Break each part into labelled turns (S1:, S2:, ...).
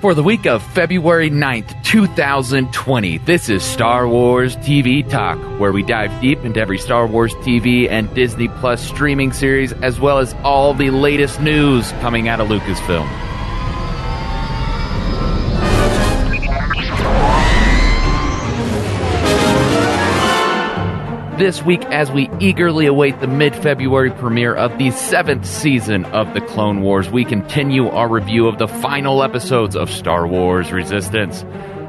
S1: For the week of February 9th, 2020, this is Star Wars TV Talk, where we dive deep into every Star Wars TV and Disney Plus streaming series, as well as all the latest news coming out of Lucasfilm. This week as we eagerly await the mid February premiere of the seventh season of The Clone Wars. We continue our review of the final episodes of Star Wars Resistance.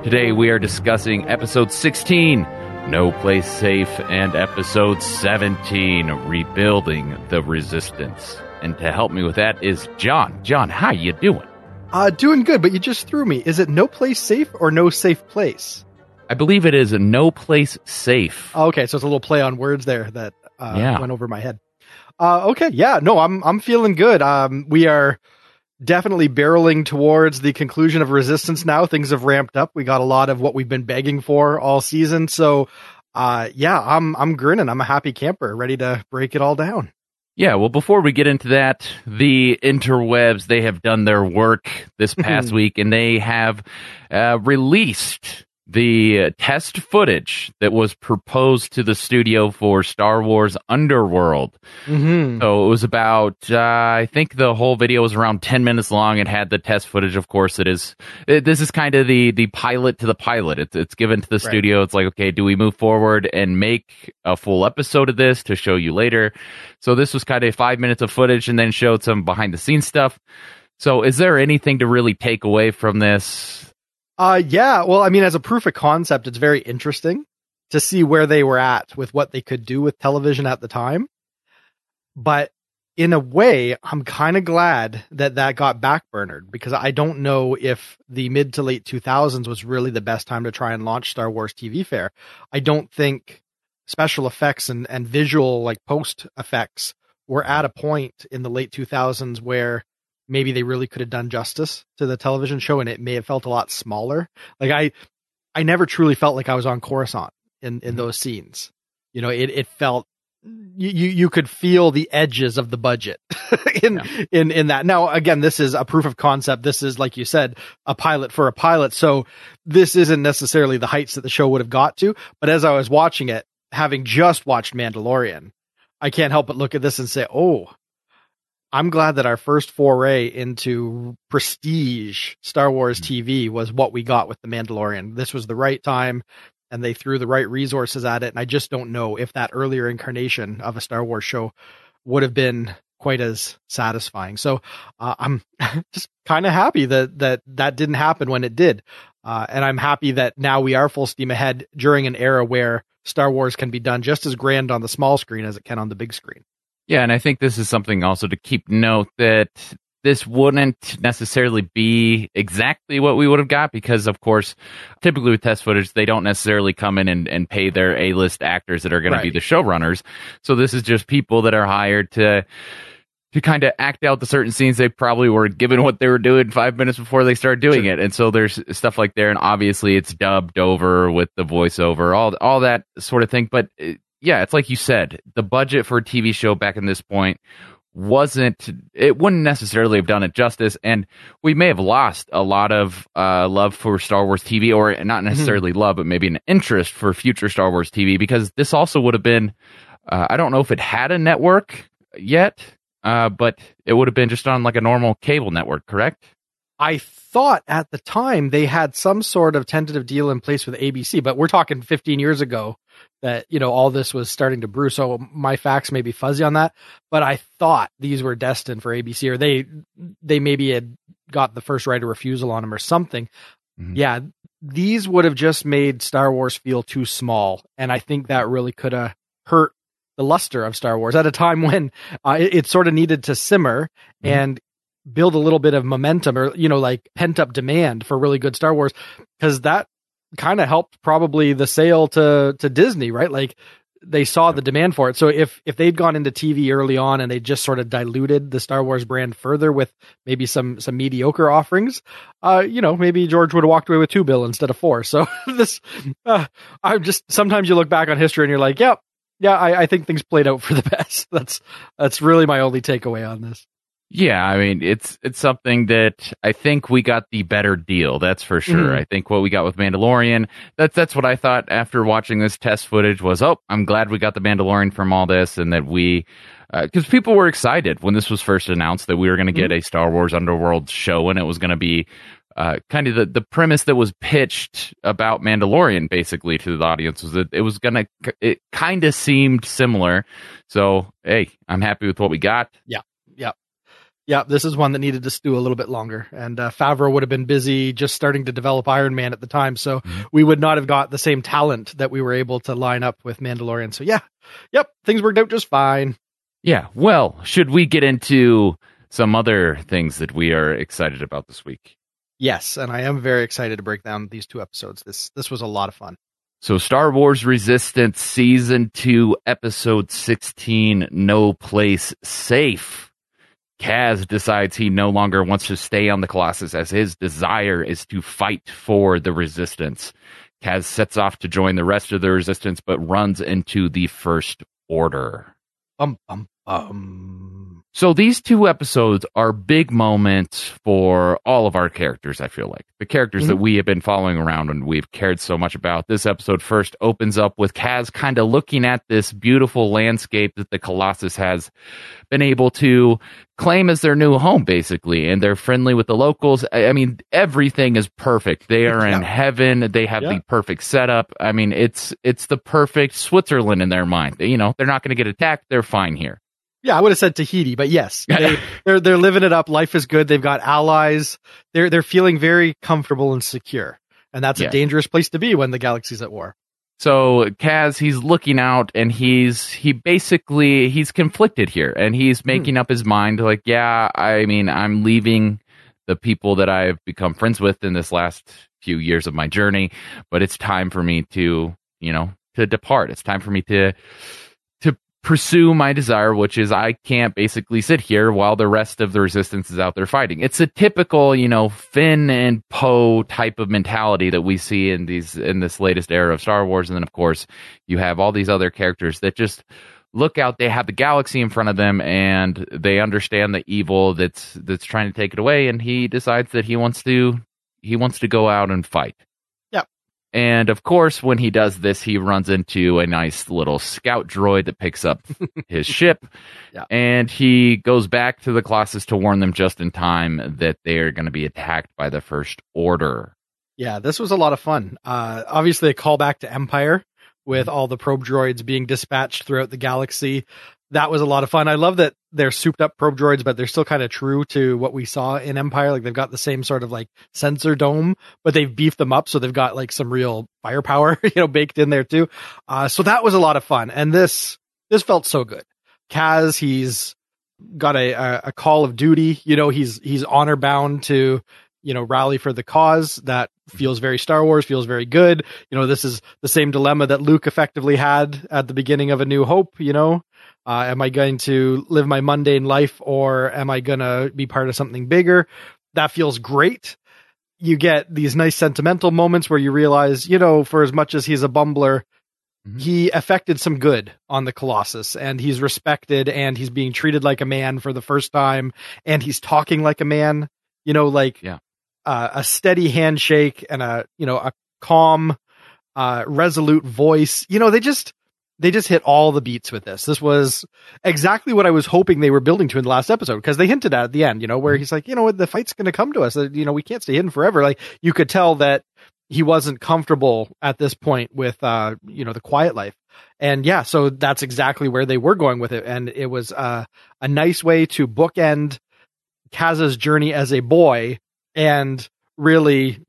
S1: Today we are discussing episode 16, No Place Safe, and episode 17, Rebuilding the Resistance. And to help me with that is John. John, how you doing?
S2: Uh, doing good, but you just threw me. Is it no place safe or no safe place?
S1: I believe it is no place safe.
S2: Oh, okay, so it's a little play on words there that uh, yeah. went over my head. Uh, okay, yeah, no, I'm I'm feeling good. Um, we are definitely barreling towards the conclusion of Resistance now. Things have ramped up. We got a lot of what we've been begging for all season. So, uh, yeah, I'm I'm grinning. I'm a happy camper, ready to break it all down.
S1: Yeah, well, before we get into that, the interwebs, they have done their work this past week and they have uh, released the test footage that was proposed to the studio for Star Wars Underworld. Mm-hmm. So it was about, uh, I think the whole video was around 10 minutes long. It had the test footage. Of course, it is, it, this is kind of the, the pilot to the pilot. It's, it's given to the right. studio. It's like, okay, do we move forward and make a full episode of this to show you later? So this was kind of five minutes of footage and then showed some behind the scenes stuff. So is there anything to really take away from this?
S2: Uh, yeah. Well, I mean, as a proof of concept, it's very interesting to see where they were at with what they could do with television at the time. But in a way, I'm kind of glad that that got backburnered because I don't know if the mid to late 2000s was really the best time to try and launch Star Wars TV fare. I don't think special effects and, and visual like post effects were at a point in the late 2000s where maybe they really could have done justice to the television show and it may have felt a lot smaller. Like I I never truly felt like I was on Coruscant in in mm-hmm. those scenes. You know, it it felt you you could feel the edges of the budget in yeah. in in that. Now again, this is a proof of concept. This is like you said, a pilot for a pilot. So this isn't necessarily the heights that the show would have got to, but as I was watching it, having just watched Mandalorian, I can't help but look at this and say, "Oh, I'm glad that our first foray into prestige Star Wars mm. TV was what we got with The Mandalorian. This was the right time and they threw the right resources at it. And I just don't know if that earlier incarnation of a Star Wars show would have been quite as satisfying. So uh, I'm just kind of happy that that that didn't happen when it did, uh, and I'm happy that now we are full steam ahead during an era where Star Wars can be done just as grand on the small screen as it can on the big screen.
S1: Yeah, and I think this is something also to keep note that this wouldn't necessarily be exactly what we would have got because of course typically with test footage they don't necessarily come in and, and pay their a-list actors that are going right. to be the showrunners so this is just people that are hired to to kind of act out the certain scenes they probably were given what they were doing five minutes before they started doing sure. it and so there's stuff like there and obviously it's dubbed over with the voiceover all all that sort of thing but eh, yeah, it's like you said, the budget for a TV show back in this point wasn't it wouldn't necessarily have done it justice and we may have lost a lot of uh, love for Star Wars TV or not mm-hmm. necessarily mm-hmm. love but maybe an interest for future Star Wars TV because this also would have been uh, I don't know if it had a network yet uh, but it would have been just on like a normal cable network correct
S2: I thought at the time they had some sort of tentative deal in place with ABC but we're talking 15 years ago that you know all this was starting to brew. So my facts may be fuzzy on that, but I thought these were destined for ABC, or they they maybe had got the first right of refusal on them or something. Mm-hmm. Yeah, these would have just made Star Wars feel too small, and I think that really could have hurt the luster of Star Wars at a time when uh, it, it, sort of needed to simmer mm-hmm. and build a little bit of momentum or you know like pent up demand for really good Star Wars because that kind of helped probably the sale to to Disney, right? Like they saw the demand for it. So if if they'd gone into TV early on and they just sort of diluted the Star Wars brand further with maybe some some mediocre offerings, uh, you know, maybe George would have walked away with two bill instead of four. So this, uh, I just sometimes you look back on history and you're like, yep, yeah, I, I think things played out for the best. That's that's really my only takeaway on this.
S1: Yeah, I mean it's it's something that I think we got the better deal. That's for sure.
S2: Mhm.
S1: I think what we got with Mandalorian, that's that's what I thought after watching this test footage was, oh, I'm glad we got the Mandalorian from all this, and that we, because people were excited when this was first announced that we were going to get a Star Wars Underworld show, and it was going to be. Uh, kind of the, the premise that was pitched about Mandalorian basically to the audience was that it was gonna it kind of seemed similar. So hey, I'm happy with what we got.
S2: Yeah, this is one that needed to stew a little bit longer, and uh, Favreau would have been busy just starting to develop Iron Man at the time, so
S1: Mhm.
S2: we would not have got the same talent that we were able to line up with Mandalorian. So yeah, yep, things worked out just fine.
S1: Yeah. Well, should we get into some other things that we are excited about this week?
S2: Yes, and I am very excited to break down these two episodes. This this was a lot of fun.
S1: So, Star Wars Resistance Season 2, Episode 16, No Place Safe. Kaz decides he no longer wants to stay on the Colossus as his desire is to fight for the Resistance. Kaz sets off to join the rest of the Resistance, but runs into the First Order.
S2: Bum bum bum.
S1: So these two episodes are big moments for all of our characters, I feel like. The characters that mm-hmm. we have been following around and we've cared so much about. This episode first opens up with Kaz kind of looking at this beautiful landscape that the Colossus has been able to claim as their new home, basically. And they're friendly with the locals. I I mean, everything is perfect. They are in heaven. They have
S2: Yeah.
S1: the perfect setup. I mean, it's, it's the perfect Switzerland in their mind. You know, they're not going to get attacked. They're fine here.
S2: Yeah, I would have said Tahiti, but yes, they, they're they're living it up. Life is good. They've got allies. They're they're feeling very comfortable and secure, and that's
S1: Yeah.
S2: a dangerous place to be when the galaxy's at war.
S1: So Kaz, he's looking out and he's he basically he's conflicted here and he's hmm. making up his mind like, yeah, I mean, I'm leaving the people that I've become friends with in this last few years of my journey, but it's time for me to, you know, to depart. It's time for me to to pursue my desire, which is I can't basically sit here while the rest of the resistance is out there fighting. It's a typical, you know, Finn and Poe type of mentality that we see in these in this latest era of Star Wars. And then of course you have all these other characters that just look out, they have the galaxy in front of them and they understand the evil that's that's trying to take it away, and he decides that he wants to he wants to go out and fight. And of course, when he does this, he runs into a nice little scout droid that picks up his ship.
S2: Yeah.
S1: And he goes back to the Colossus to warn them just in time that they are going to be attacked by the First Order.
S2: Yeah, this was a lot of fun. Uh, obviously, a callback to Empire with all the probe droids being dispatched throughout the galaxy. That was a lot of fun. I love that they're souped up probe droids, but they're still kind of true to what we saw in Empire. Like they've got the same sort of like sensor dome, but they've beefed them up so they've got like some real firepower, you know, baked in there too. Uh, so that was a lot of fun, and this this felt so good. Kaz, he's got a, a call of duty. You know, he's he's honor bound to you know rally for the cause. That feels very Star Wars. Feels very good. You know, this is the same dilemma that Luke effectively had at the beginning of A New Hope. You know, uh, am I going to live my mundane life or am I going to be part of something bigger? That feels great. You get these nice sentimental moments where you realize, you know, for as much as he's a bumbler,
S1: Mhm.
S2: he affected some good on the Colossus and he's respected and he's being treated like a man for the first time and he's talking like a man, you know, like
S1: Yeah.
S2: uh, a steady handshake and a, you know, a calm, uh, resolute voice. You know, they just, they just hit all the beats with this. This was exactly what I was hoping they were building to in the last episode because they hinted at at the end, you know, where he's like, you know what, the fight's going to come to us. Uh, You know, we can't stay hidden forever. Like you could tell that he wasn't comfortable at this point with, uh, you know, the quiet life. And yeah, so that's exactly where they were going with it. And it was, uh, a nice way to bookend Kaz's journey as a boy and really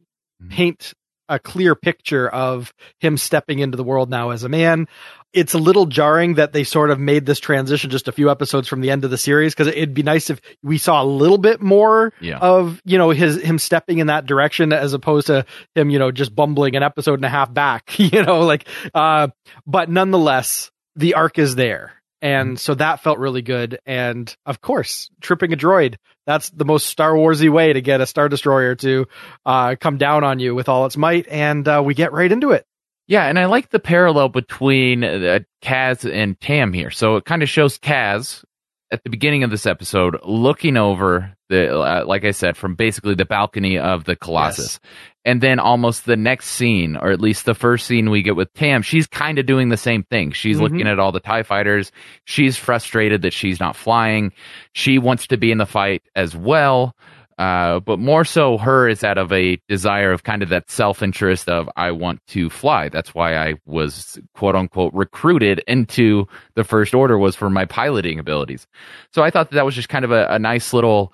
S1: Mhm.
S2: paint a clear picture of him stepping into the world now as a man. It's a little jarring that they sort of made this transition just a few episodes from the end of the series because it'd be nice if we saw a little bit more
S1: Yeah.
S2: of you know his him stepping in that direction as opposed to him you know just bumbling an episode and a half back you know like uh but nonetheless the arc is there. And so that felt really good. And of course tripping a droid that's the most star warsy way to get a star destroyer to uh come down on you with all its might. And uh, we get right into it
S1: Yeah, and I like the parallel between uh, Kaz and Tam here. So it kind of shows Kaz at the beginning of this episode, looking over the, uh, like I said, from basically the balcony of the Colossus. Yes. And then almost the next scene, or at least the first scene we get with Tam, she's kind of doing the same thing. She's mm-hmm. looking at all the TIE fighters. She's frustrated that she's not flying. She wants to be in the fight as well. Uh, but more so, her is out of a desire of kind of that self interest of I want to fly. That's why I was quote unquote recruited into the First Order was for my piloting abilities. So I thought that, that was just kind of a, a nice little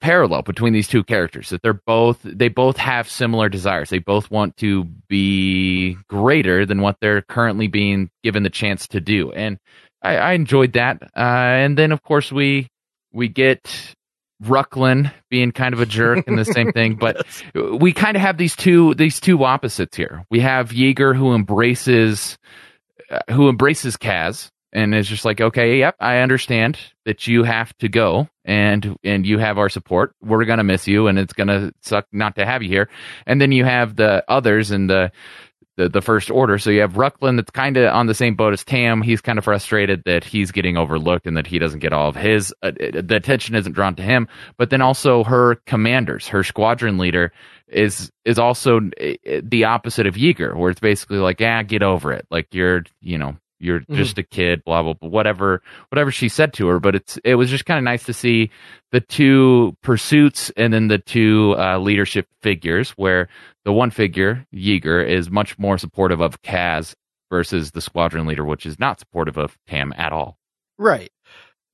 S1: parallel between these two characters that they're both they both have similar desires they both want to be greater than what they're currently being given the chance to do and i, I enjoyed that uh, and then of course we we get Rucklin being kind of a jerk and the same thing, but yes. we kind of have these two these two opposites here. We have Yeager who embraces uh, who embraces Kaz and is just like, okay, yep, I understand that you have to go and and you have our support. We're gonna miss you, and it's gonna suck not to have you here. And then you have the others and the the, the first order. So you have Rucklin that's kind of on the same boat as Tam. He's kind of frustrated that he's getting overlooked and that he doesn't get all of his, uh, uh, the attention isn't drawn to him. But then also her commanders, her squadron leader is, is also uh, the opposite of Yeager, where it's basically like, yeah, get over it. Like you're, you know, you're mm-hmm. just a kid, blah, blah, blah, whatever, whatever she said to her. But it's, it was just kind of nice to see the two pursuits and then the two uh, leadership figures where the one figure, Yeager, is much more supportive of Kaz versus the squadron leader, which is not supportive of Tam at all.
S2: Right.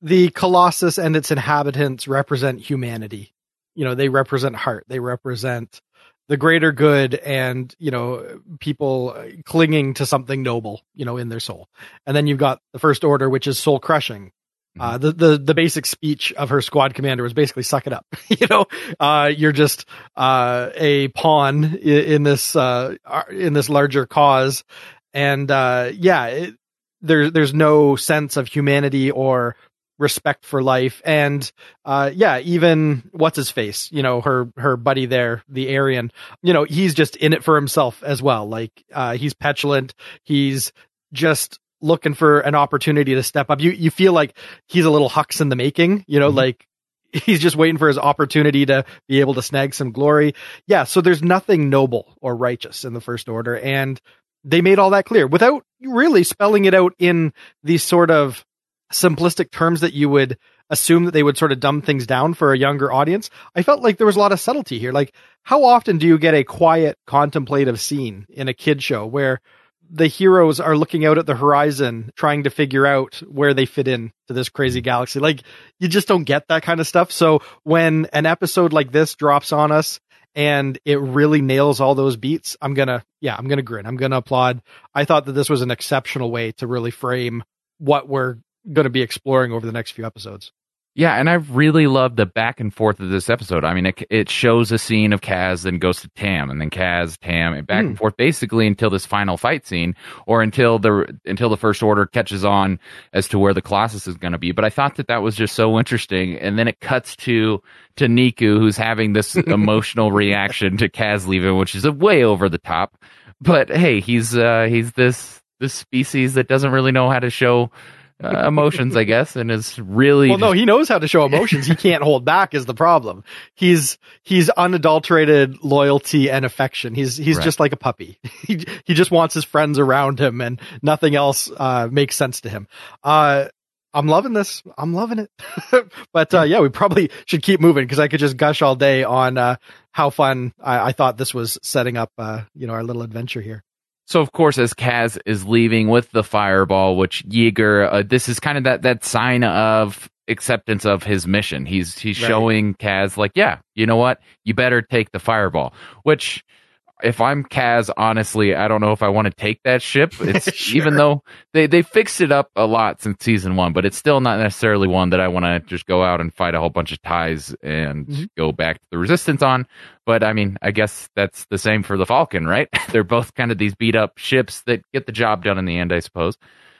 S2: The Colossus and its inhabitants represent humanity. You know, they represent heart. They represent the greater good and, you know, people clinging to something noble, you know, in their soul. And then you've got the first order, which is soul crushing. Uh, mm-hmm. the, the, the basic speech of her squad commander was basically suck it up. you know, uh, you're just, uh, a pawn in, in this, uh, in this larger cause. And, uh, yeah, it, there, there's no sense of humanity or respect for life. And, uh, yeah, even what's his face, you know, her, her buddy there, the Aryan, you know, he's just in it for himself as well. Like, uh, he's petulant. He's just looking for an opportunity to step up. You you feel like he's a little Hux in the making, you know, mm-hmm. like he's just waiting for his opportunity to be able to snag some glory. Yeah, so there's nothing noble or righteous in the first order and they made all that clear without really spelling it out in these sort of simplistic terms that you would assume that they would sort of dumb things down for a younger audience. I felt like there was a lot of subtlety here. Like how often do you get a quiet contemplative scene in a kid show where the heroes are looking out at the horizon trying to figure out where they fit in to this crazy mm-hmm. galaxy. Like you just don't get that kind of stuff. So when an episode like this drops on us and it really nails all those beats, I'm gonna, yeah, I'm gonna grin. I'm gonna applaud. I thought that this was an exceptional way to really frame what we're going to be exploring over the next few episodes.
S1: Yeah, and I really love the back and forth of this episode. I mean, it, it shows a scene of Kaz, then goes to Tam, and then Kaz, Tam, and back mm. and forth, basically until this final fight scene, or until the until the First Order catches on as to where the Colossus is going to be. But I thought that that was just so interesting, and then it cuts to to Neeku, who's having this emotional reaction to Kaz leaving, which is way over the top. But hey, he's uh, he's this this species that doesn't really know how to show uh, emotions, I guess, and is really
S2: well. No, he knows how to show emotions. he can't hold back. Is the problem? He's he's unadulterated loyalty and affection. He's he's right. just like a puppy. he he just wants his friends around him, and nothing else uh, makes sense to him. Uh, I'm loving this. I'm loving it. but uh, yeah, we probably should keep moving because I could just gush all day on uh, how fun I, I, thought this was setting up. Uh, you know, our little adventure here.
S1: So of course, as Kaz is leaving with the fireball, which Yeager, uh, this is kind of that that sign of acceptance of his mission. He's he's right. showing Kaz like, yeah, you know what, you better take the fireball. Which if I'm Kaz, honestly, I don't know if I want to take that ship. It's sure. even though they they fixed it up a lot since season one, but it's still not necessarily one that I want to just go out and fight a whole bunch of ties and mm-hmm. go back to the resistance on. But I mean, I guess that's the same for the Falcon, right? They're both kind of these beat up ships that get the job done in the end, I suppose.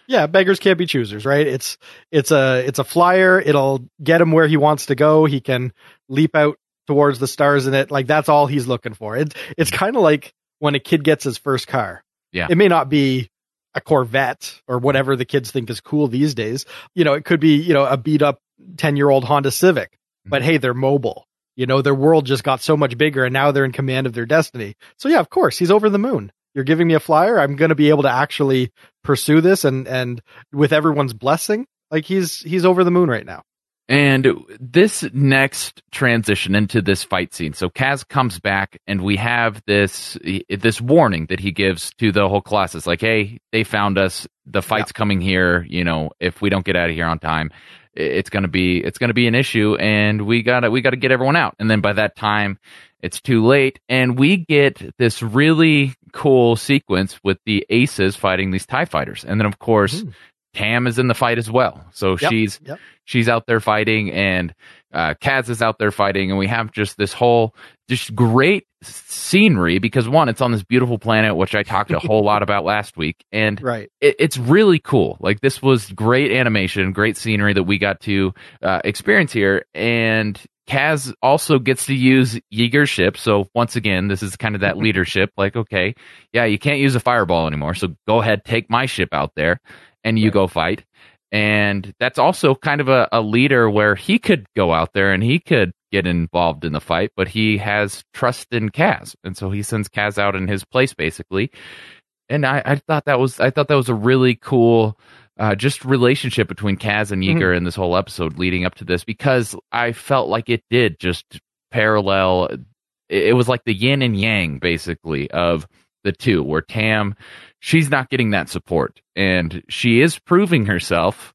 S2: Yeah, beggars can't be choosers, right? It's it's a it's a flyer. It'll get him where he wants to go. He can leap out towards the stars in it. Like that's all he's looking for. It's it's kind of like when a kid gets his first car.
S1: Yeah.
S2: It may not be a Corvette or whatever the kids think is cool these days. You know, it could be, you know, a beat up 10 year old Honda Civic, but mm-hmm. hey, they're mobile. You know, their world just got so much bigger and now they're in command of their destiny. So yeah, of course, he's over the moon. You're giving me a flyer. I'm going to be able to actually pursue this and, and with everyone's blessing, like he's, he's over the moon right now.
S1: And this next transition into this fight scene. So Kaz comes back and we have this this warning that he gives to the whole class. It's like, hey, they found us. The fight's yeah. coming here. You know, if we don't get out of here on time, it's gonna be it's gonna be an issue, and we gotta we gotta get everyone out. And then by that time, it's too late, and we get this really cool sequence with the aces fighting these Tie fighters, and then of course. Mm-hmm. Tam is in the fight as well. So yep, she's yep. she's out there fighting and uh, Kaz is out there fighting and we have just this whole just great scenery because one, it's on this beautiful planet, which I talked a whole lot about last week. And
S2: right.
S1: It, it's really cool. Like this was great animation, great scenery that we got to uh, experience here. And Kaz also gets to use Yeager's ship. So once again, this is kind of that leadership. Like, okay, yeah, you can't use a fireball anymore. So go ahead, take my ship out there and you right. go fight. And that's also kind of a, a leader where he could go out there and he could get involved in the fight, but he has trust in Kaz. And so he sends Kaz out in his place basically. And I, I thought that was I thought that was a really cool uh, just relationship between Kaz and Yeager mm-hmm. in this whole episode leading up to this because I felt like it did just parallel it, it was like the yin and yang basically of the two where Tam she's not getting that support. And she is proving herself.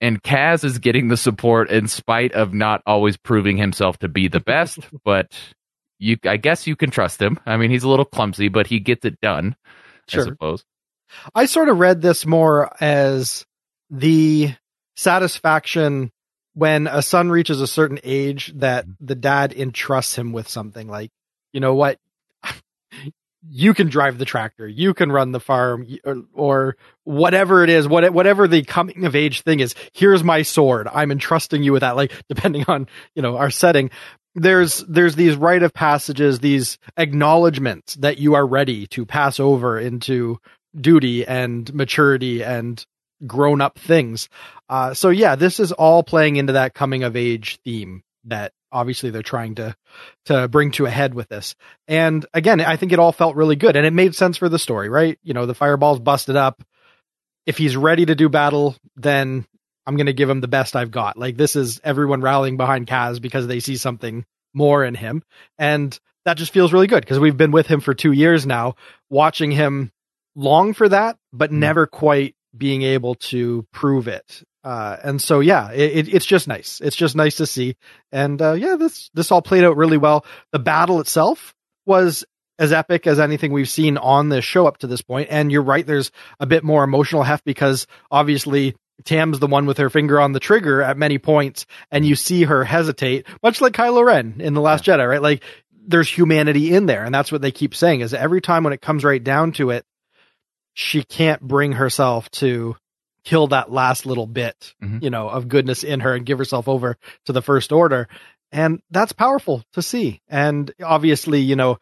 S1: And Kaz is getting the support in spite of not always proving himself to be the best. but you, I guess you can trust him. I mean, he's a little clumsy, but he gets it done. Sure. I suppose.
S2: I sort of read this more as the satisfaction when a son reaches a certain age that mm-hmm. the dad entrusts him with something like, you know what, you can drive the tractor, you can run the farm, or, or, whatever it is, what, whatever the coming of age thing is. Here's my sword. I'm entrusting you with that. Like depending on you know our setting, there's there's these rite of passages, these acknowledgments that you are ready to pass over into duty and maturity and grown up things. Uh, so yeah, this is all playing into that coming of age theme that obviously they're trying to to bring to a head with this. And again, I think it all felt really good and it made sense for the story, right? You know, the fireball's busted up. If he's ready to do battle, then I'm going to give him the best I've got. Like this is everyone rallying behind Kaz because they see something more in him. And that just feels really good because we've been with him for 2 years now, watching him long for that, but mm. never quite being able to prove it. Uh, and so, yeah, it, it's just nice. It's just nice to see. And, uh, yeah, this, this all played out really well. The battle itself was as epic as anything we've seen on this show up to this point. And you're right. There's a bit more emotional heft because obviously Tam's the one with her finger on the trigger at many points and you see her hesitate, much like Kylo Ren in The Last yeah. Jedi, right? Like there's humanity in there. And that's what they keep saying is every time when it comes right down to it, she can't bring herself to kill that last little bit, mm-hmm. you know, of goodness in her and give herself over to the first order. And that's powerful to see. And obviously, you know,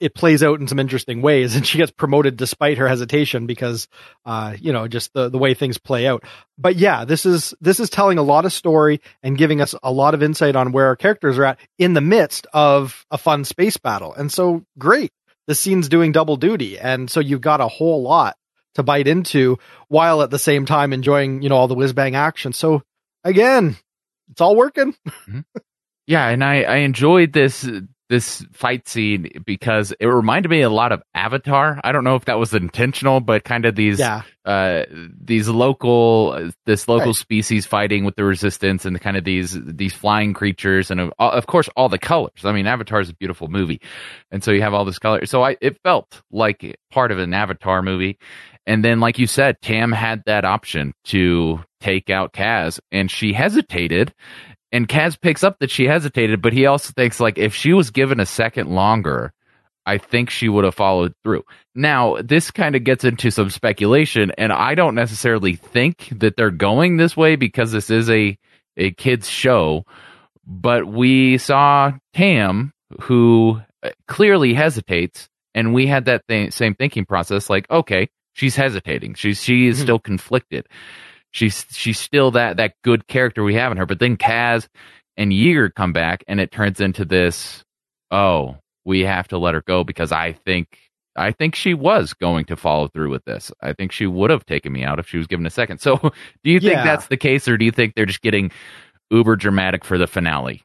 S2: it plays out in some interesting ways and she gets promoted despite her hesitation because uh you know just the the way things play out but yeah this is this is telling a lot of story and giving us a lot of insight on where our characters are at in the midst of a fun space battle and so great the scene's doing double duty and so you've got a whole lot to bite into while at the same time enjoying, you know, all the whiz bang action. So again, it's all working.
S1: mm-hmm. Yeah, and I I enjoyed this this fight scene because it reminded me a lot of Avatar. I don't know if that was intentional, but kind of these
S2: yeah.
S1: uh, these local this local right. species fighting with the resistance and the, kind of these these flying creatures and of, of course all the colors. I mean, Avatar is a beautiful movie, and so you have all this color. So I it felt like part of an Avatar movie, and then, like you said, Tam had that option to take out Kaz, and she hesitated. And Kaz picks up that she hesitated, but he also thinks like if she was given a second longer, I think she would have followed through. Now, this kind of gets into some speculation, and I don't necessarily think that they're going this way because this is a a kids show. But we saw Tam, who uh, clearly hesitates, and we had that th- same thinking process. Like, okay, she's hesitating. She's she is
S2: Mhm.
S1: still conflicted. She's she's still that that good character we have in her. But then Kaz and Yeager come back, and it turns into this. Oh, we have to let her go because I think I think she was going to follow through with this. I think she would have taken me out if she was given a second. So, do you think
S2: Yeah.
S1: that's the case, or do you think they're just getting uber dramatic for the finale?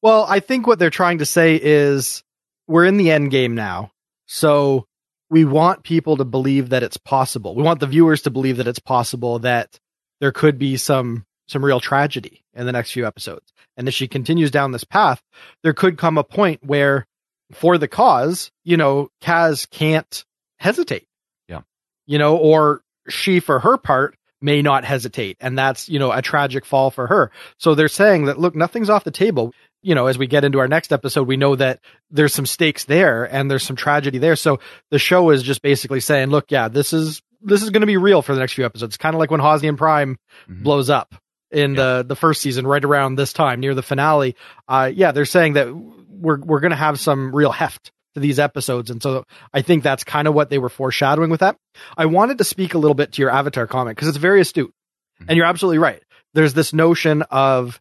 S2: Well, I think what they're trying to say is we're in the end game now. So we want people to believe that it's possible. We want the viewers to believe that it's possible that there could be some some real tragedy in the next few episodes. And if she continues down this path, there could come a point where for the cause, you know, Kaz can't hesitate.
S1: Yeah.
S2: You know, or she for her part may not hesitate and that's, you know, a tragic fall for her. So they're saying that look, nothing's off the table. You know, as we get into our next episode, we know that there's some stakes there and there's some tragedy there. So the show is just basically saying, look, yeah, this is this is going to be real for the next few episodes. Kind of like when Hosnian Prime
S1: Mhm.
S2: blows up in the the first season, right around this time near the finale. Uh, yeah, they're saying that we're we're going to have some real heft to these episodes, and so I think that's kind of what they were foreshadowing with that. I wanted to speak a little bit to your Avatar comment because it's very astute, and you're absolutely right. There's this notion of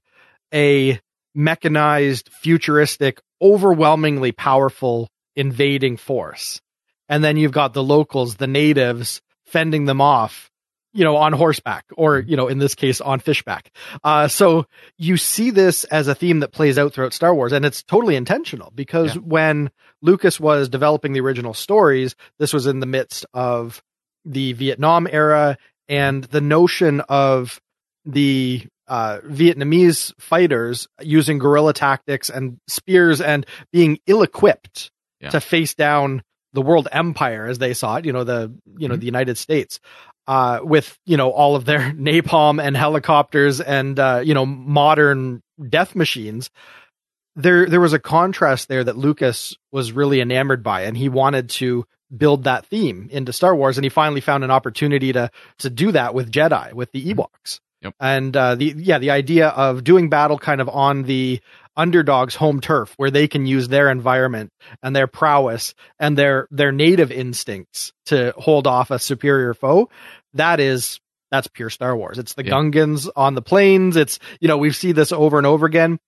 S2: a mechanized, futuristic, overwhelmingly powerful invading force. And then you've got the locals, the natives fending them off, you know, on horseback or, you know, in this case on fishback. Uh, so you see this as a theme that plays out throughout Star Wars and it's totally intentional because
S1: Yeah.
S2: when Lucas was developing the original stories, this was in the midst of the Vietnam era and the notion of the uh, Vietnamese fighters using guerrilla tactics and spears and being ill-equipped
S1: Yeah.
S2: to face down the world empire as they saw it. You know the you know
S1: Mhm.
S2: the United States uh, with you know all of their napalm and helicopters and uh, you know modern death machines. There there was a contrast there that Lucas was really enamored by, and he wanted to build that theme into Star Wars, and he finally found an opportunity to to do that with Jedi with the Ewoks.
S1: Yep.
S2: And uh, the yeah, the idea of doing battle kind of on the underdog's home turf, where they can use their environment and their prowess and their their native instincts to hold off a superior foe. That is that's pure Star Wars. It's the
S1: Yeah.
S2: Gungans on the plains. It's you know we see this over and over again.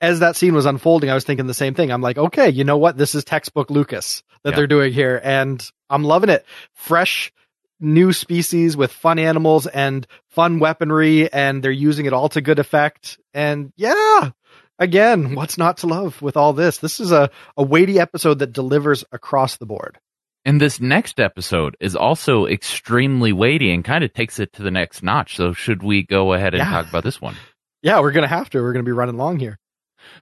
S2: As that scene was unfolding, I was thinking the same thing. I'm like, okay, you know what? This is textbook Lucas that
S1: Yeah.
S2: they're doing here, and I'm loving it. Fresh new species with fun animals and fun weaponry and they're using it all to good effect and yeah again what's not to love with all this this is a, a weighty episode that delivers across the board
S1: And this next episode is also extremely weighty and kind of takes it to the next notch. So, should we go ahead and
S2: Yeah.
S1: talk about this one?
S2: yeah we're gonna have to we're gonna be running long here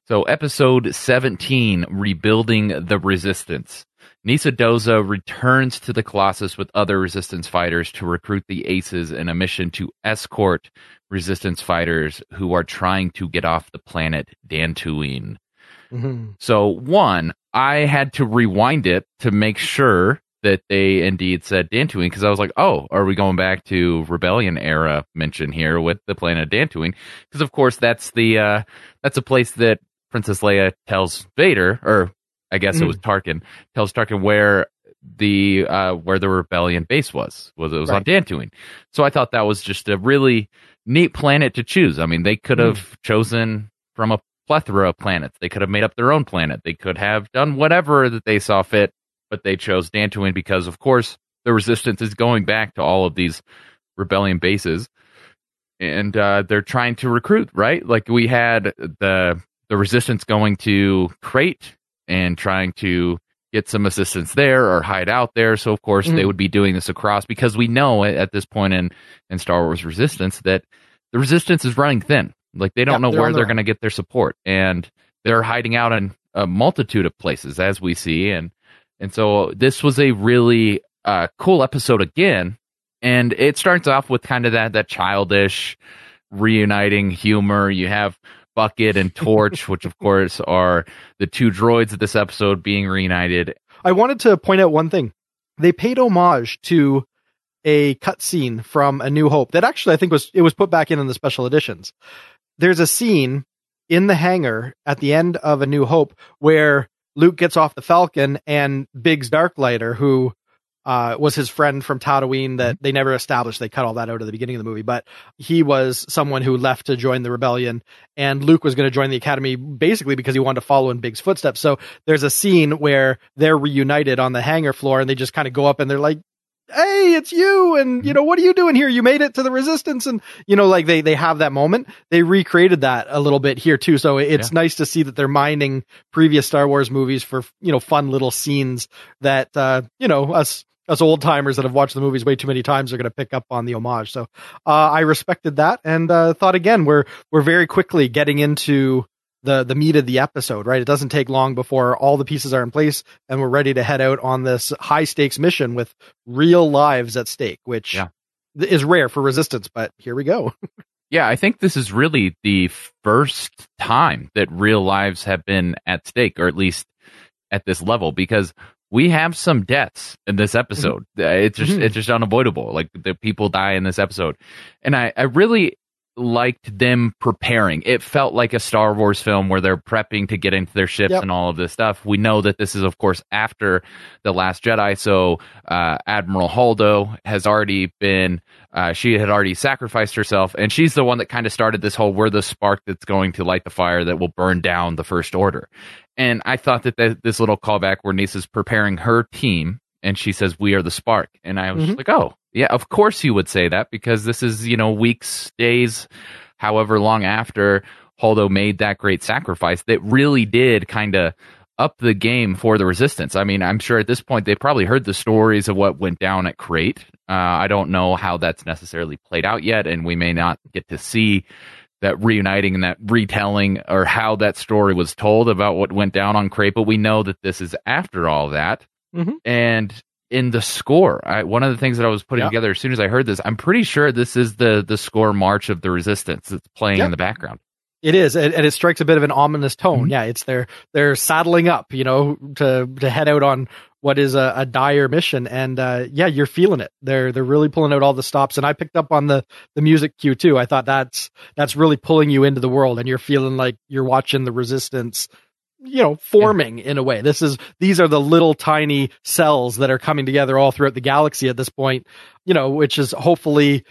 S1: So, episode 17 Rebuilding the Resistance. Nisa Doza returns to the Colossus with other resistance fighters to recruit the Aces in a mission to escort resistance fighters who are trying to get off the planet Dantooine.
S2: Mhm.
S1: So, one, I had to rewind it to make sure that they indeed said Dantooine because I was like, oh, are we going back to Rebellion era mention here with the planet Dantooine? Because of course that's the uh, that's a place that Princess Leia tells Vader, or I guess it was Tarkin, tells Tarkin where the uh, where the rebellion base was was it was on Dantooine. So I thought that was just a really neat planet to choose. I mean, they could have chosen from a plethora of planets. They could have made up their own planet. They could have done whatever that they saw fit, but they chose Dantooine because, of course, the resistance is going back to all of these rebellion bases, and uh, they're trying to recruit. Right, like we had the the resistance going to Crait and trying to get some assistance there or hide out there. So of course they
S2: Mhm.
S1: would be doing this across because we know at, this point in in Star Wars Resistance that the resistance is running thin. Like they don't
S2: Yeah,
S1: know
S2: they're
S1: where they're going to get their support, and they're hiding out in a multitude of places as we see. And and so this was a really uh, cool episode again, and it starts off with kind of that that childish reuniting humor. You have Bucket and Torch, which of course are the two droids of this episode being reunited.
S2: i wanted to point out one thing they paid homage to a cutscene from a new hope that actually i think was it was put back in in the special editions there's a scene in the hangar at the end of a new hope where luke gets off the falcon and biggs darklighter who uh, was his friend from Tatooine that they never established. They cut all that out at the beginning of the movie, but he was someone who left to join the rebellion and Luke was going to join the academy basically because he wanted to follow in Biggs's footsteps. So there's a scene where they're reunited on the hangar floor and they just kind of go up and they're like, Hey, it's you. And you know, what are you doing here? You made it to the resistance. And you know, like they, they have that moment. They recreated that a little bit here too. So it's nice to see that they're mining previous Star Wars movies for, you know, fun little scenes that, uh, you know, us, us old timers that have watched the movies way too many times are going to pick up on the homage. So, uh, I respected that and, uh, thought again, we're, we're very quickly getting into the, the meat of the episode, right? It doesn't take long before all the pieces are in place and we're ready to head out on this high stakes mission with real lives at stake, which
S1: Yeah.
S2: is rare for resistance, but here we go.
S1: Yeah, I think this is really the first time that real lives have been at stake, or at least at this level, because we have some deaths in this episode. Uh, It's just
S2: Mhm.
S1: it's just unavoidable. Like the people die in this episode, and I I really liked them preparing. It felt like a Star Wars film where they're prepping to get into their ships
S2: Yep.
S1: and all of this stuff. We know that this is, of course, after the Last Jedi. So uh, Admiral Holdo has already been. Uh, she had already sacrificed herself, and she's the one that kind of started this whole "we're the spark that's going to light the fire that will burn down the First Order." And I thought that th- this little callback where Nisa's preparing her team, and she says, "We are the spark," and I was
S2: Mhm.
S1: like, "Oh, yeah, of course you would say that because this is you know weeks, days, however long after Holdo made that great sacrifice that really did kind of." Up the game for the resistance. I mean, I'm sure at this point they probably heard the stories of what went down at Crait. Uh, I don't know how that's necessarily played out yet, and we may not get to see that reuniting and that retelling or how that story was told about what went down on Crait, but we know that this is after all that.
S2: Mhm.
S1: And in the score, I, one of the things that I was putting
S2: Yeah.
S1: together as soon as I heard this, I'm pretty sure this is the the score March of the Resistance that's playing
S2: Yeah.
S1: in the background.
S2: It is, and and it strikes a bit of an ominous tone.
S1: Mhm.
S2: Yeah, it's they're they're saddling up, you know, to to head out on what is a, a dire mission, and uh, yeah, you're feeling it. They're they're really pulling out all the stops, and I picked up on the the music cue too. I thought that's that's really pulling you into the world, and you're feeling like you're watching the resistance. You know, forming in a way. This is these are the little tiny cells that are coming together all throughout the galaxy at this point. You know, which is hopefully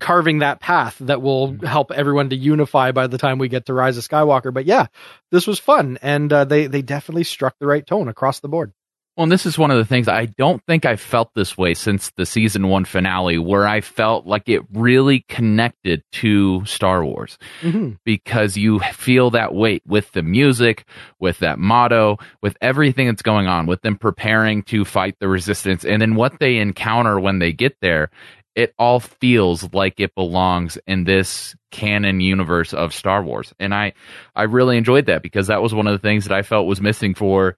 S2: carving that path that will help everyone to unify by the time we get to Rise of Skywalker. But yeah, this was fun, and uh, they they definitely struck the right tone across the board.
S1: Well, and this is one of the things I don't think I felt this way since the season one finale, where I felt like it really connected to Star Wars.
S2: Mm-hmm.
S1: because you feel that weight with the music, with that motto, with everything that's going on, with them preparing to fight the resistance, and then what they encounter when they get there. It all feels like it belongs in this canon universe of Star Wars, and I, I really enjoyed that because that was one of the things that I felt was missing for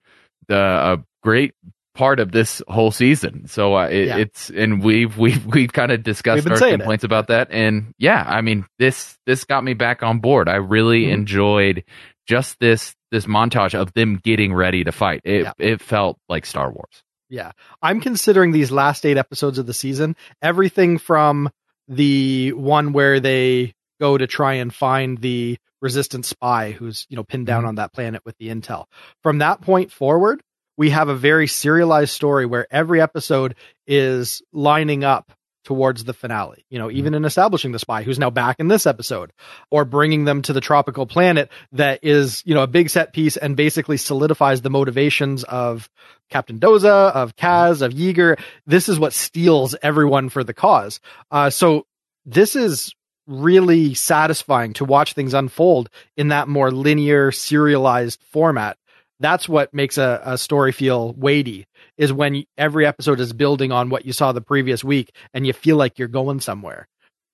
S1: the a great part of this whole season. So uh, it,
S2: Yeah.
S1: it's and we've we've we've kind of discussed our
S2: saying it.
S1: complaints about that, and yeah, I mean this this got me back on board. I really
S2: Mhm.
S1: enjoyed just this this montage of them getting ready to fight. It
S2: Yeah.
S1: it felt like Star Wars.
S2: Yeah. I'm considering these last eight episodes of the season, everything from the one where they go to try and find the resistance spy who's, you know, pinned down
S1: Mhm.
S2: on that planet with the intel. From that point forward, we have a very serialized story where every episode is lining up towards the finale. You know, even in establishing the spy who's now back in this episode or bringing them to the tropical planet that is, you know, a big set piece and basically solidifies the motivations of Captain Doza, of Kaz, of Yeager. This is what steels everyone for the cause. Uh, so this is really satisfying to watch things unfold in that more linear, serialized format. That's what makes a, a story feel weighty is when every episode is building on what you saw the previous week and you feel like you're going somewhere.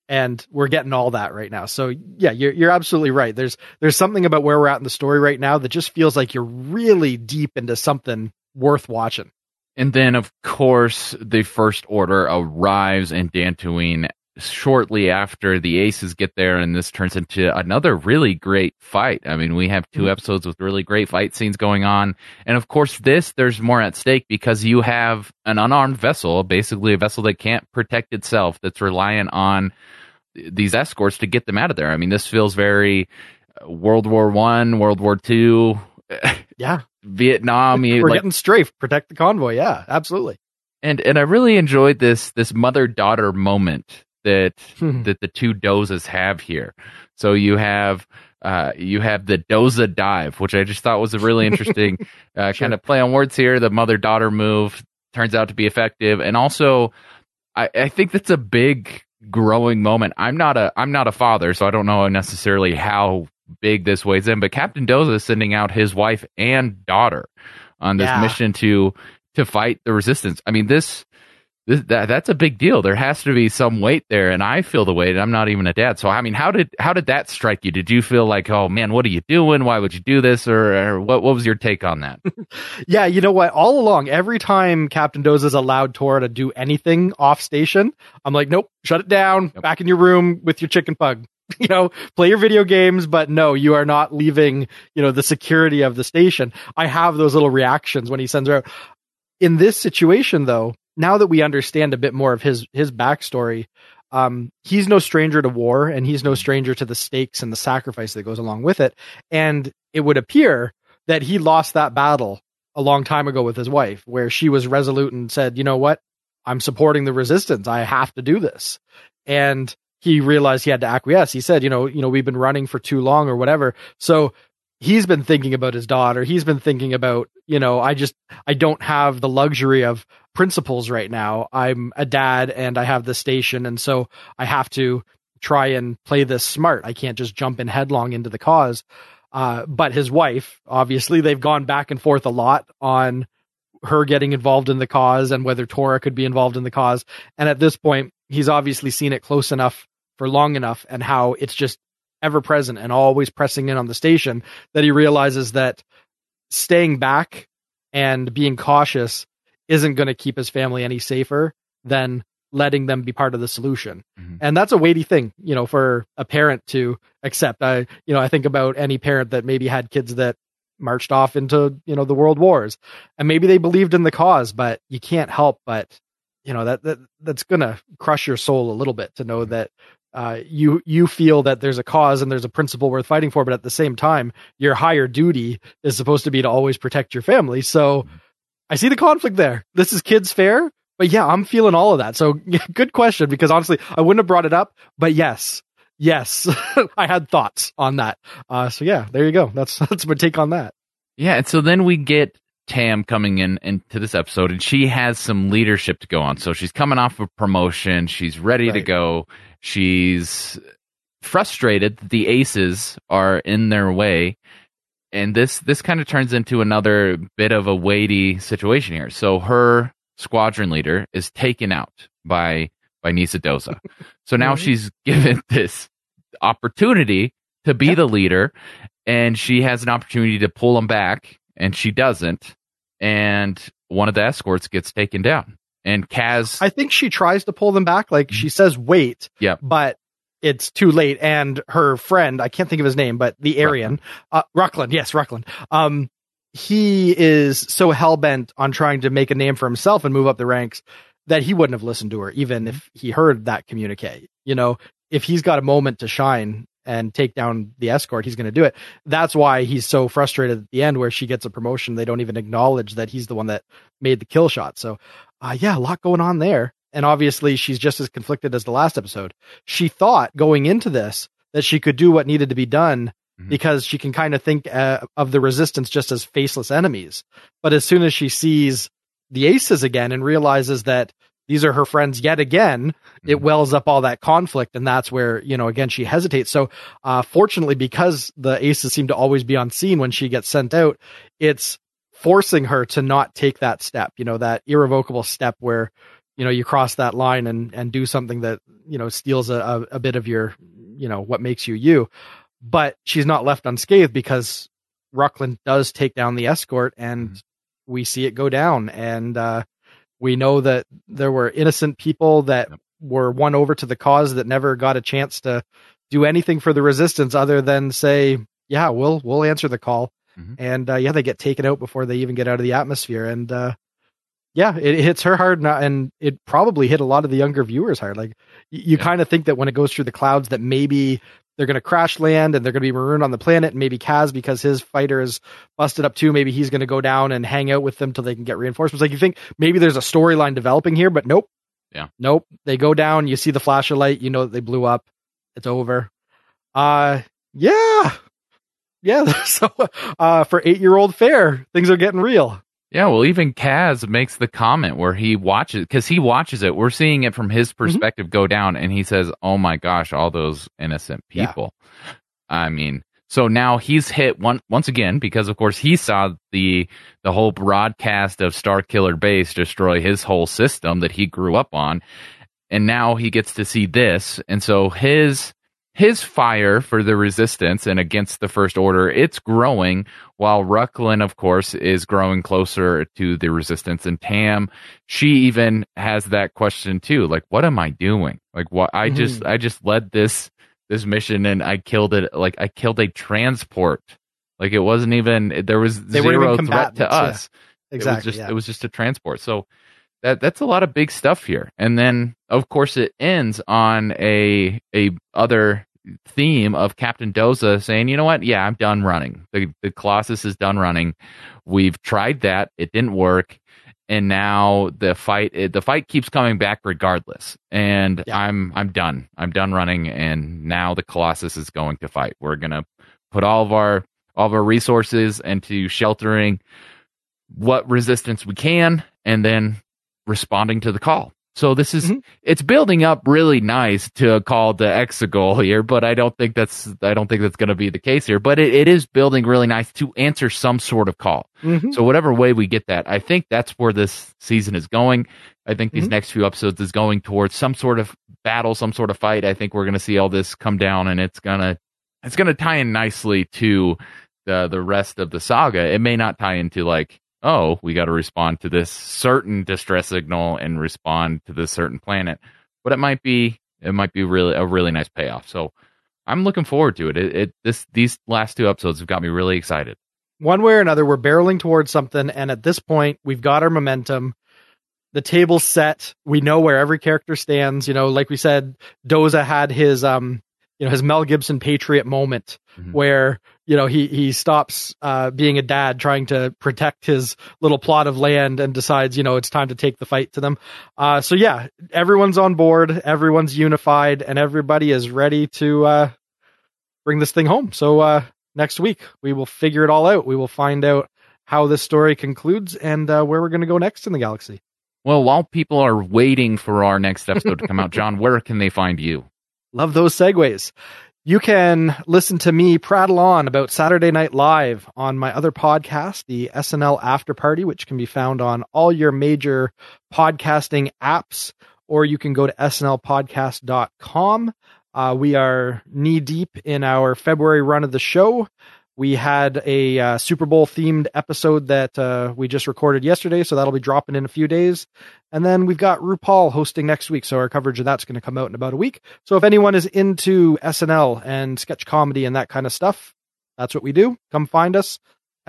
S2: And we're getting all that right now. So yeah, you're you're absolutely right. There's there's something about where we're at in the story right now that just feels like you're really deep into something worth watching.
S1: And then, of course, the First Order arrives in Dantooine shortly after the Aces get there, and this turns into another really great fight. I mean, we have 2
S2: Mhm.
S1: episodes with really great fight scenes going on. And of course, this, there's more at stake because you have an unarmed vessel, basically a vessel that can't protect itself, that's reliant on these escorts to get them out of there. I mean, this feels very uh, World War One, World War Two,
S2: Yeah.
S1: Vietnam.
S2: We're
S1: like,
S2: getting strafed. Protect the convoy. Yeah, absolutely.
S1: And and I really enjoyed this this mother daughter moment that
S2: Hmm.
S1: that the two dozas have here. So you have uh, you have the doza dive, which I just thought was a really interesting uh,
S2: Sure.
S1: kind of play on words here. The mother daughter move turns out to be effective, and also I, I think that's a big growing moment. I'm not a I'm not a father, so I don't know necessarily how big this weighs in. But Captain Doza is sending out his wife and daughter on this
S2: Yeah.
S1: mission to to fight the resistance. I mean this. This, that, that's a big deal. There has to be some weight there, and I feel the weight. And I'm not even a dad, so I mean, how did how did that strike you? Did you feel like, oh man, what are you doing? Why would you do this? Or, or what what was your take on that?
S2: Yeah, you know what? All along, every time Captain Doza's allowed Torra to do anything off station, I'm like, nope, shut it down. Back in your room with your chicken pug. You know, play your video games, but no, you are not leaving, you know, the security of the station. I have those little reactions when he sends her out. In this situation, though, now that we understand a bit more of his his backstory, um, he's no stranger to war and he's no stranger to the stakes and the sacrifice that goes along with it. And it would appear that he lost that battle a long time ago with his wife, where she was resolute and said, you know what? I'm supporting the resistance. I have to do this. And he realized he had to acquiesce. He said, you know, you know, we've been running for too long or whatever. So he's been thinking about his daughter. He's been thinking about, you know, I just, I don't have the luxury of principles right now. I'm a dad and I have the station. And so I have to try and play this smart. I can't just jump in headlong into the cause. Uh, but his wife, obviously, they've gone back and forth a lot on her getting involved in the cause and whether Torra could be involved in the cause. And at this point, he's obviously seen it close enough for long enough and how it's just ever present and always pressing in on the station that he realizes that staying back and being cautious isn't going to keep his family any safer than letting them be part of the solution.
S1: Mhm.
S2: And that's a weighty thing, you know, for a parent to accept. I, you know, I think about any parent that maybe had kids that marched off into, you know, the world wars and maybe they believed in the cause, but you can't help but, you know, that, that that's going to crush your soul a little bit to know that uh, you you feel that there's a cause and there's a principle worth fighting for, but at the same time, your higher duty is supposed to be to always protect your family. So I see the conflict there. This is kids fair, but yeah, I'm feeling all of that. So good question because honestly, I wouldn't have brought it up, but yes, yes, I had thoughts on that. Uh, so yeah, there you go. That's that's my take on that.
S1: Yeah, and so then we get Tam coming in into this episode, and she has some leadership to go on. So she's coming off of promotion, she's ready to go. She's frustrated that the aces are in their way, and this this kind of turns into another bit of a weighty situation here. So her squadron leader is taken out by by Nisa Doza. So now she's given this opportunity to be
S2: Yep.
S1: the leader, and she has an opportunity to pull him back, and she doesn't. And one of the escorts gets taken down. And Kaz,
S2: I think she tries to pull them back. Like she says, wait.
S1: Yeah.
S2: But it's too late. And her friend, I can't think of his name, but the Aryan, uh, Rucklin. Yes, Rucklin. Um, he is so hell bent on trying to make a name for himself and move up the ranks that he wouldn't have listened to her, even if he heard that communique. You know, if he's got a moment to shine and take down the escort, he's going to do it. That's why he's so frustrated at the end where she gets a promotion. They don't even acknowledge that he's the one that made the kill shot. So, uh, yeah, a lot going on there. And obviously, she's just as conflicted as the last episode. She thought going into this that she could do what needed to be done
S1: Mhm.
S2: because she can kind of think uh, of the resistance just as faceless enemies. But as soon as she sees the aces again and realizes that these are her friends yet again, it
S1: Mhm.
S2: wells up all that conflict. And that's where, you know, again, she hesitates. So, uh, fortunately, because the aces seem to always be on scene when she gets sent out, it's forcing her to not take that step, you know, that irrevocable step where, you know, you cross that line and, and do something that, you know, steals a, a, a bit of your, you know, what makes you you. But she's not left unscathed because Rucklin does take down the escort and
S1: Mhm.
S2: we see it go down. And, uh, we know that there were innocent people that were won over to the cause that never got a chance to do anything for the resistance other than say, yeah, we'll, we'll answer the call.
S1: Mhm.
S2: And, uh, yeah, they get taken out before they even get out of the atmosphere. And, uh, yeah, it, it hits her hard and it probably hit a lot of the younger viewers hard. Like y- you
S1: Yeah.
S2: kind of think that when it goes through the clouds, that maybe they're going to crash land and they're going to be marooned on the planet. And maybe Kaz, because his fighter is busted up too, maybe he's going to go down and hang out with them till they can get reinforcements. Like you think maybe there's a storyline developing here, but nope.
S1: Yeah.
S2: Nope. They go down. You see the flash of light. You know that they blew up. It's over. Uh, yeah. Yeah. So, uh, for eight year old fair, things are getting real.
S1: Yeah, well, even Kaz makes the comment where he watches because he watches it. We're seeing it from his
S2: Mm-hmm.
S1: perspective go down, and he says, "Oh my gosh, all those innocent
S2: Yeah.
S1: people." I mean, so now he's hit one once again because, of course, he saw the the whole broadcast of Starkiller Base destroy his whole system that he grew up on, and now he gets to see this, and so his his fire for the resistance and against the first order it's growing while rucklin of course is growing closer to the resistance and tam she even has that question too like what am i doing like what i just i just led this this mission and i killed it like i killed a transport like it wasn't even there was
S2: They
S1: zero threat to
S2: combatants, yeah.
S1: us
S2: Exactly.
S1: it was just
S2: yeah.
S1: it was just a transport. So that that's a lot of big stuff here. And then of course it ends on a a other theme of Captain Doza saying, "You know what? Yeah, I'm done running. The the Colossus is done running. We've tried that. It didn't work." And now the fight it, the fight keeps coming back regardless. And
S2: Yeah.
S1: I'm I'm done. I'm done running and now the Colossus is going to fight. We're going to put all of our all of our resources into sheltering what resistance we can and then responding to the call. So this is
S2: Mhm.
S1: it's building up really nice to call to Exegol here, but I don't think that's I don't think that's going to be the case here. But it, it is building really nice to answer some sort of call.
S2: Mhm.
S1: So whatever way we get that, I think that's where this season is going. I think these
S2: Mhm.
S1: next few episodes is going towards some sort of battle, some sort of fight. I think we're going to see all this come down, and it's gonna it's gonna tie in nicely to the the rest of the saga. It may not tie into like oh we got to respond to this certain distress signal and respond to this certain planet, but it might be it might be really a really nice payoff. So I'm looking forward to it. It, it this these last two episodes have got me really excited.
S2: one way or another, we're barreling towards something, and at this point, we've got our momentum. The table's set. We know where every character stands. You know, like we said, Doza had his um, you know, his Mel Gibson Patriot moment
S1: Mhm.
S2: where you know he he stops uh being a dad trying to protect his little plot of land and decides you know it's time to take the fight to them. Uh, so yeah, everyone's on board, everyone's unified, and everybody is ready to uh bring this thing home. So uh next week we will figure it all out. We will find out how this story concludes and uh, where we're going to go next in the galaxy.
S1: Well, while people are waiting for our next episode to come out, John, where can they find you?
S2: Love those segues. You can listen to me prattle on about Saturday Night Live on my other podcast, the SNL After Party, which can be found on all your major podcasting apps, or you can go to snlpodcast.com. Uh, we are knee deep in our February run of the show. We had a uh, Super Bowl themed episode that uh, we just recorded yesterday, so that'll be dropping in a few days. And then we've got RuPaul hosting next week, so our coverage of that's going to come out in about a week. So if anyone is into SNL and sketch comedy and that kind of stuff, that's what we do. Come find us,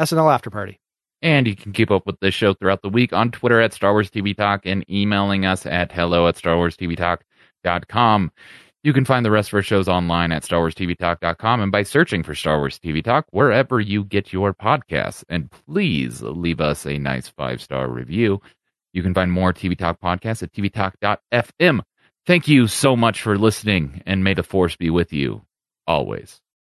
S2: SNL After Party.
S1: And you can keep up with this show throughout the week on Twitter at Star Wars TV Talk and emailing us at hello at Star Wars TV. You can find the rest of our shows online at Star Wars TV and by searching for Star Wars TV Talk wherever you get your podcasts. And please leave us a nice five star review. You can find more TV Talk podcasts at tvtalk.fm. Thank you so much for listening, and may the force be with you always.